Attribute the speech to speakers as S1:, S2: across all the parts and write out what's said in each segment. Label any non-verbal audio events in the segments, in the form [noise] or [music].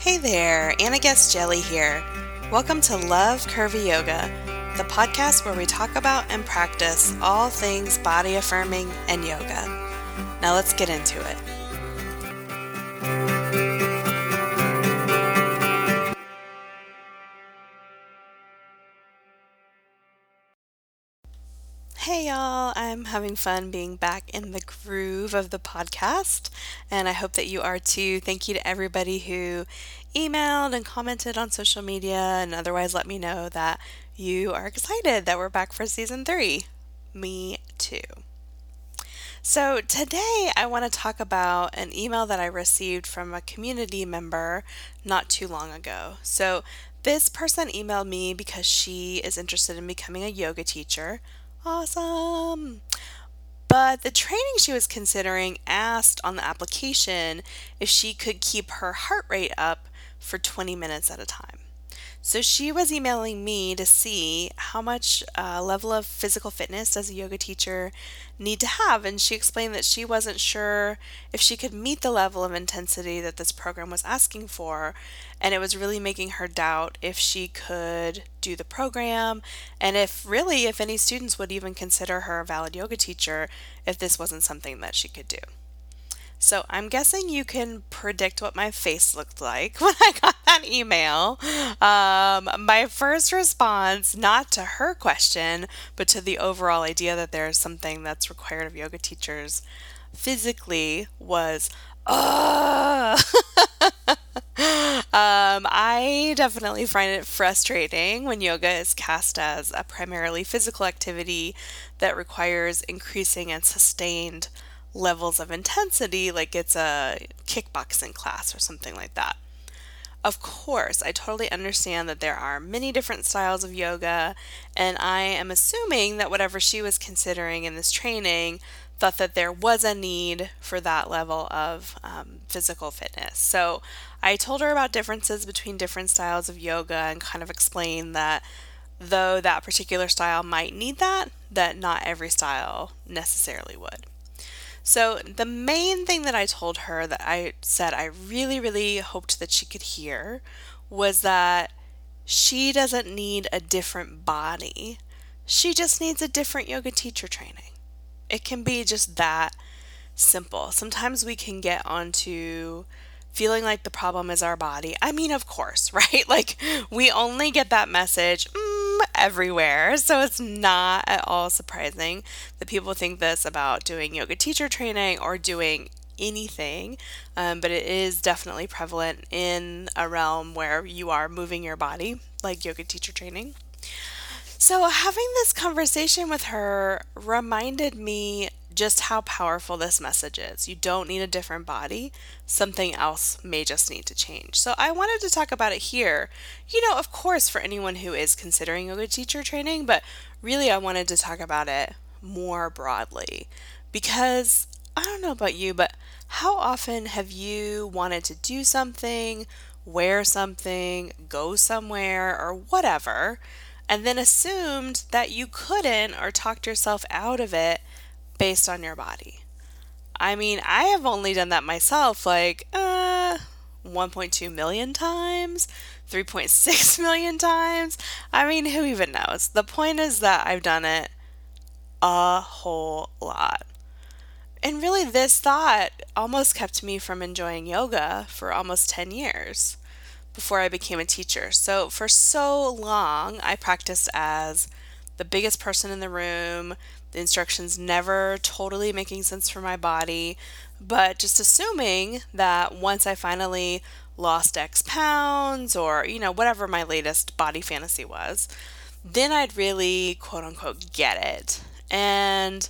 S1: Hey there, Anna Guest-Jelley here. Welcome to Love Curvy Yoga, the podcast where we talk about and practice all things body affirming and yoga. Now let's get into it. Having fun being back in the groove of the podcast, and I hope that you are too. Thank you to everybody who emailed and commented on social media and otherwise let me know that you are excited that we're back for season three. Me too. So, today I want to talk about an email that I received from a community member not too long ago. So, this person emailed me because she is interested in becoming a yoga teacher. Awesome. But the training she was considering asked on the application if she could keep her heart rate up for 20 minutes at a time. So she was emailing me to see how much uh, level of physical fitness does a yoga teacher need to have, and she explained that she wasn't sure if she could meet the level of intensity that this program was asking for, and it was really making her doubt if she could do the program, and if really if any students would even consider her a valid yoga teacher if this wasn't something that she could do. So I'm guessing you can predict what my face looked like [laughs] when I got that email. Um, my first response, not to her question, but to the overall idea that there's something that's required of yoga teachers physically, was, ugh. [laughs] um, I definitely find it frustrating when yoga is cast as a primarily physical activity that requires increasing and sustained levels of intensity, like it's a kickboxing class or something like that. Of course, I totally understand that there are many different styles of yoga, and I am assuming that whatever she was considering in this training thought that there was a need for that level of um, physical fitness. So I told her about differences between different styles of yoga and kind of explained that though that particular style might need that, that not every style necessarily would. So, the main thing that I told her that I said I really, really hoped that she could hear was that she doesn't need a different body. She just needs a different yoga teacher training. It can be just that simple. Sometimes we can get onto feeling like the problem is our body. I mean, of course, [laughs] right? Like, we only get that message. Everywhere. So it's not at all surprising that people think this about doing yoga teacher training or doing anything, um, but it is definitely prevalent in a realm where you are moving your body, like yoga teacher training. So, having this conversation with her reminded me just how powerful this message is. You don't need a different body, something else may just need to change. So, I wanted to talk about it here. You know, of course, for anyone who is considering yoga teacher training, but really, I wanted to talk about it more broadly because I don't know about you, but how often have you wanted to do something, wear something, go somewhere, or whatever? and then assumed that you couldn't or talked yourself out of it based on your body. I mean, I have only done that myself like uh 1.2 million times, 3.6 [laughs] million times. I mean, who even knows? The point is that I've done it a whole lot. And really, this thought almost kept me from enjoying yoga for almost 10 years before I became a teacher. So, for so long, I practiced as the biggest person in the room, the instructions never totally making sense for my body, but just assuming that once I finally lost X pounds or, you know, whatever my latest body fantasy was, then I'd really quote unquote get it. And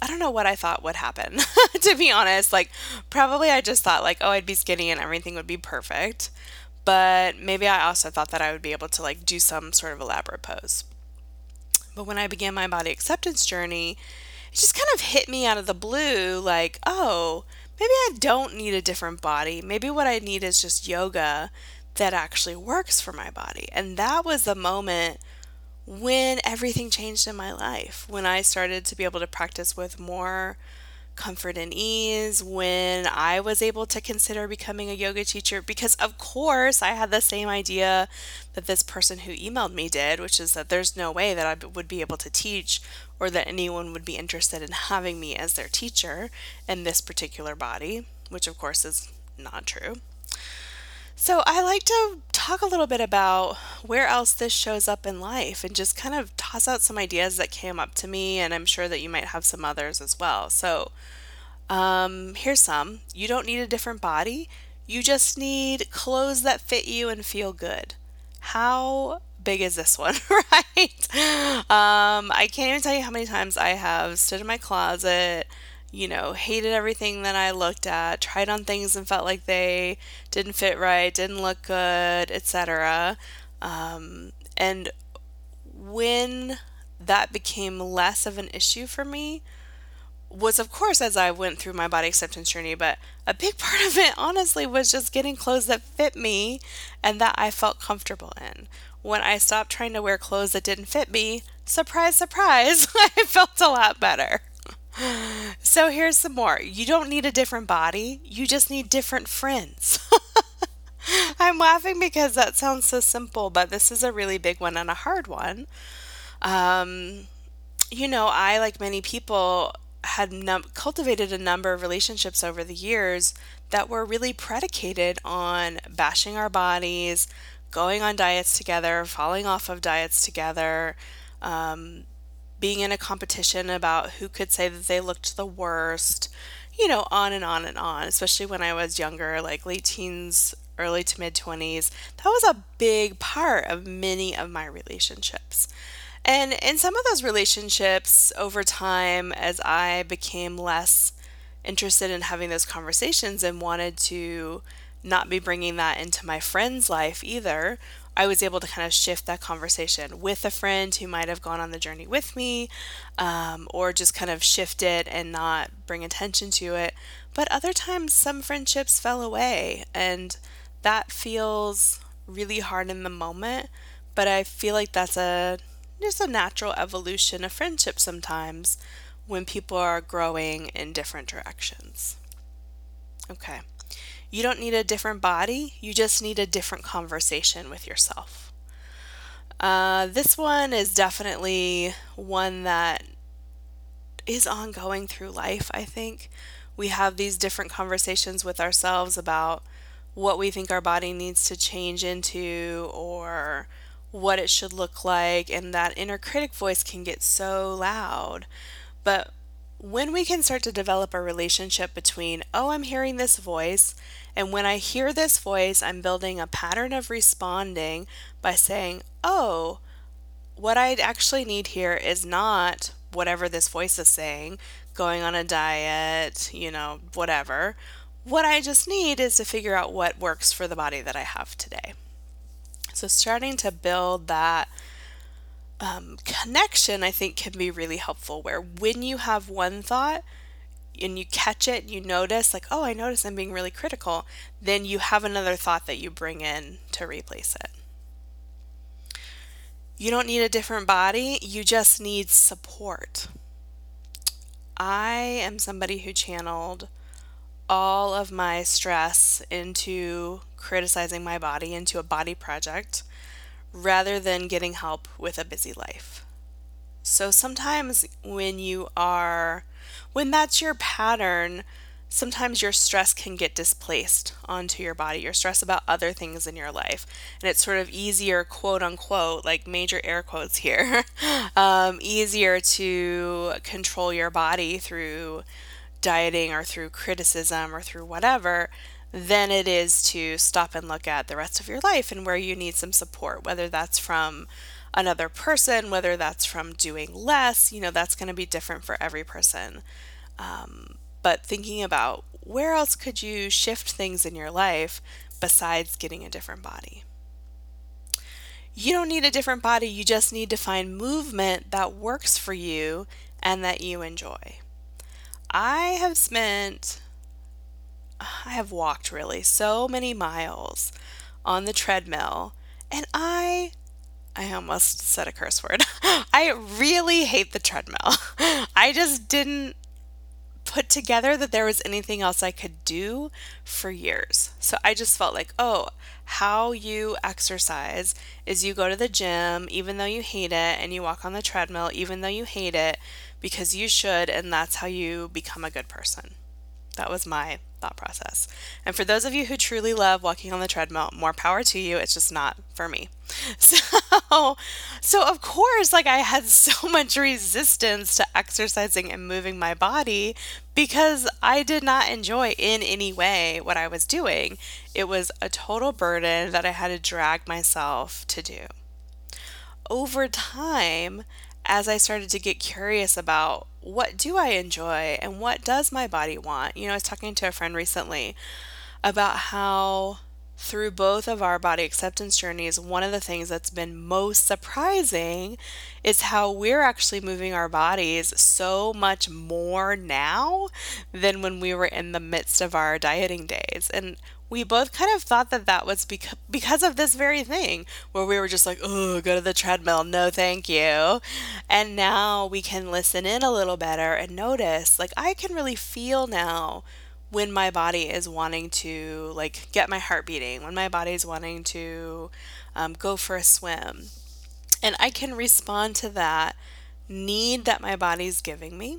S1: I don't know what I thought would happen, [laughs] to be honest. Like, probably I just thought, like, oh, I'd be skinny and everything would be perfect. But maybe I also thought that I would be able to, like, do some sort of elaborate pose. But when I began my body acceptance journey, it just kind of hit me out of the blue like, oh, maybe I don't need a different body. Maybe what I need is just yoga that actually works for my body. And that was the moment when everything changed in my life, when I started to be able to practice with more comfort and ease when I was able to consider becoming a yoga teacher because, of course, I had the same idea that this person who emailed me did, which is that there's no way that I would be able to teach or that anyone would be interested in having me as their teacher in this particular body, which, of course, is not true. So, I like to talk a little bit about where else this shows up in life and just kind of toss out some ideas that came up to me, and I'm sure that you might have some others as well. So, um, here's some. You don't need a different body, you just need clothes that fit you and feel good. How big is this one, [laughs] right? Um, I can't even tell you how many times I have stood in my closet you know, hated everything that I looked at, tried on things and felt like they didn't fit right, didn't look good, etc. Um, and when that became less of an issue for me was of course as I went through my body acceptance journey, but a big [laughs] part of it honestly was just getting clothes that fit me and that I felt comfortable in. When I stopped trying to wear clothes that didn't fit me, surprise, surprise, [laughs] I felt a lot better. So here's some more. You don't need a different body, you just need different friends. [laughs] I'm laughing because that sounds so simple, but this is a really big one and a hard one. Um, you know, I, like many people, had num- cultivated a number of relationships over the years that were really predicated on bashing our bodies, going on diets together, falling off of diets together, um, being in a competition about who could say that they looked the worst, you know, on and on and on, especially when I was younger, like late teens, early to mid 20s. That was a big part of many of my relationships. And in some of those relationships, over time, as I became less interested in having those conversations and wanted to not be bringing that into my friend's life either, I was able to kind of shift that conversation with a friend who might have gone on the journey with me, um, or just kind of shift it and not bring attention to it. But other times, some friendships fell away, and that feels really hard in the moment. But I feel like that's a just a natural evolution of friendship sometimes when people are growing in different directions. Okay. You don't need a different body, you just need a different conversation with yourself. Uh, this one is definitely one that is ongoing through life, I think. We have these different conversations with ourselves about what we think our body needs to change into or what it should look like, and that inner critic voice can get so loud. But when we can start to develop a relationship between, oh, I'm hearing this voice, and when I hear this voice, I'm building a pattern of responding by saying, oh, what I actually need here is not whatever this voice is saying, going on a diet, you know, whatever. What I just need is to figure out what works for the body that I have today. So, starting to build that um, connection, I think, can be really helpful. Where when you have one thought and you catch it, you notice, like, oh, I notice I'm being really critical, then you have another thought that you bring in to replace it. You don't need a different body, you just need support. I am somebody who channeled all of my stress into criticizing my body, into a body project rather than getting help with a busy life. So sometimes when you are, when that's your pattern, sometimes your stress can get displaced onto your body, your stress about other things in your life. And it's sort of easier, quote unquote, like major air quotes here, [laughs] um, easier to control your body through dieting or through criticism or through whatever than it is to stop and look at the rest of your life and where you need some support, whether that's from another person, whether that's from doing less, you know, that's going to be different for every person. Um, but thinking about where else could you shift things in your life besides getting a different body? You don't need a different body, you just need to find movement that works for you and that you enjoy. I have spent I have walked really so many miles on the treadmill and I I almost said a curse word. [laughs] I really hate the treadmill. [laughs] I just didn't put together that there was anything else I could do for years. So I just felt like, oh, how you exercise is you go to the gym even though you hate it, and you walk on the treadmill even though you hate it because you should, and that's how you become a good person. That was my thought process. And for those of you who truly love walking on the treadmill, more power to you. It's just not for me. [laughs] So, so of course, like I had [laughs] so much resistance to exercising and moving my body because I did not enjoy in any way what I was doing. It was a total burden that I had to drag myself to do. Over time, as I started to get curious about what do I enjoy and what does my body want. You know, I was talking to a friend recently about how through both of our body acceptance journeys, one of the things that's been most surprising is how we're actually moving our bodies so much more now than when we were in the midst of our dieting days. And we both kind of thought that that was beca- because of this very thing where we were just like, oh, go to the treadmill. No, thank you. And now we can listen in a little better and notice, like, I can really feel now when my body is wanting to, like, get my heart beating, when my body is wanting to um, go for a swim. And I can respond to that need that my body's giving me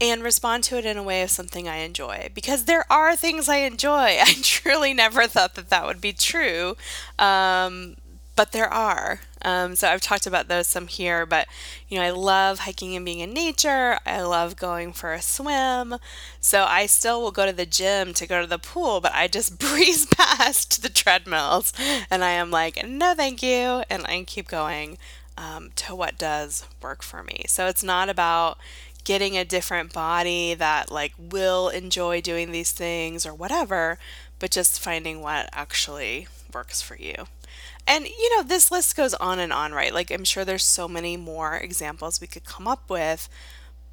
S1: and respond to it in a way of something I enjoy because there are things I enjoy. [laughs] I truly never thought that that would be true, um, but there are. Um, so I've talked about those some here, but you know, I love hiking and being in nature. I love going for a swim. So I still will go to the gym to go to the pool, but I just [laughs] breeze past the treadmills and I am like, no, thank you. And I keep going um, to what does work for me. So it's not about, getting a different body that like will enjoy doing these things or whatever, but just finding what actually works for you. And you know, this list goes on and on, right? Like I'm sure there's so many more examples we could come up with,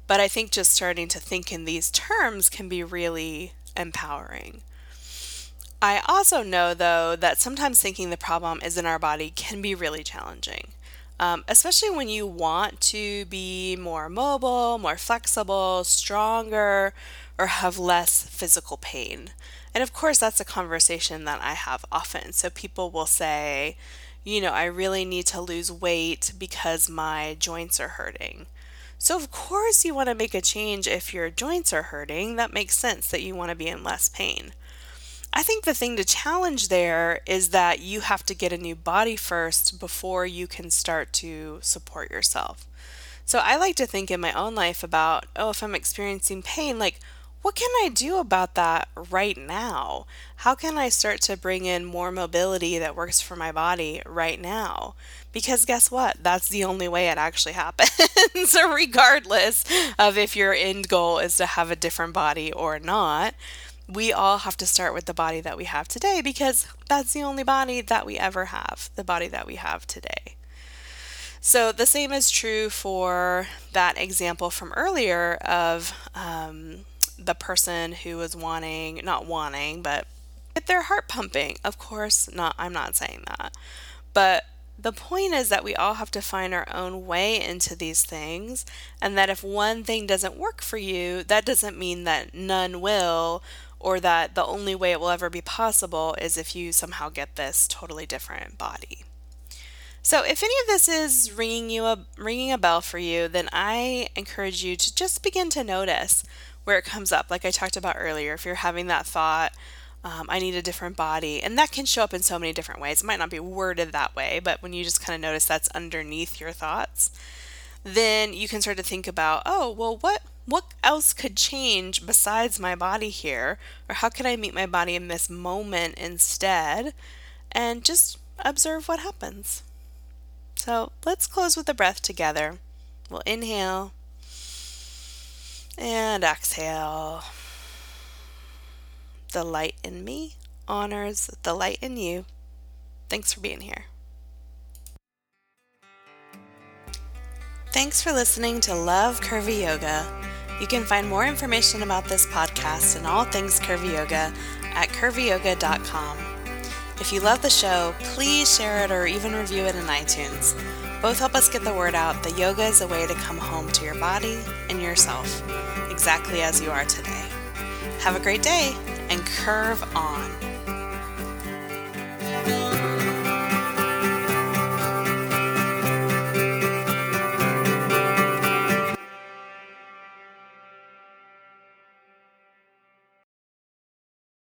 S1: but I think just starting to think in these terms can be really empowering. I also know though that sometimes thinking the problem is in our body can be really challenging um, especially when you want to be more mobile, more flexible, stronger, or have less physical pain. And of course, that's a conversation that I have often. So people will say, you know, I really need to lose weight because my joints are hurting. So, of course, you want to make a change if your joints are hurting. That makes sense that you want to be in less pain. I think the thing to challenge there is that you have to get a new body first before you can start to support yourself. So I like to think in my own life about, oh, if I'm experiencing pain, like, what can I do about that right now? How can I start to bring in more mobility that works for my body right now? Because guess what? That's the only way it actually [laughs] happens. regardless of if your end goal is to have a different body or not, we all have to start with the body that we have today because that's the only body that we ever have, the body that we have today. So, the same is true for that example from earlier of um, the person who was wanting, not wanting, but get their heart pumping. Of course, not, I'm not saying that. But the point is that we all have to find our own way into these things, and that if one thing doesn't work for you, that doesn't mean that none will or that the only way it will ever be possible is if you somehow get this totally different body. So if any of this is ringing you a ringing a bell for you, then I encourage you to just begin to notice where it comes up. Like I talked about earlier, if you're having that thought, um, I need a different body, and that can show up in so many different ways. It might not be worded that way, but when you just kind of notice that's underneath your thoughts, then you can start to think about, oh, well, what what else could change besides my body here? Or how can I meet my body in this moment instead? And just observe what happens. So let's close with a breath together. We'll inhale and exhale. The light in me honors the light in you. Thanks for being here. Thanks for listening to Love Curvy Yoga. You can find more information about this podcast and all things Curvy Yoga at curvyyoga.com. If you love the show, please share it or even review it in iTunes. Both help us get the word out that yoga is a way to come home to your body and yourself, exactly as you are today. Have a great day and curve on.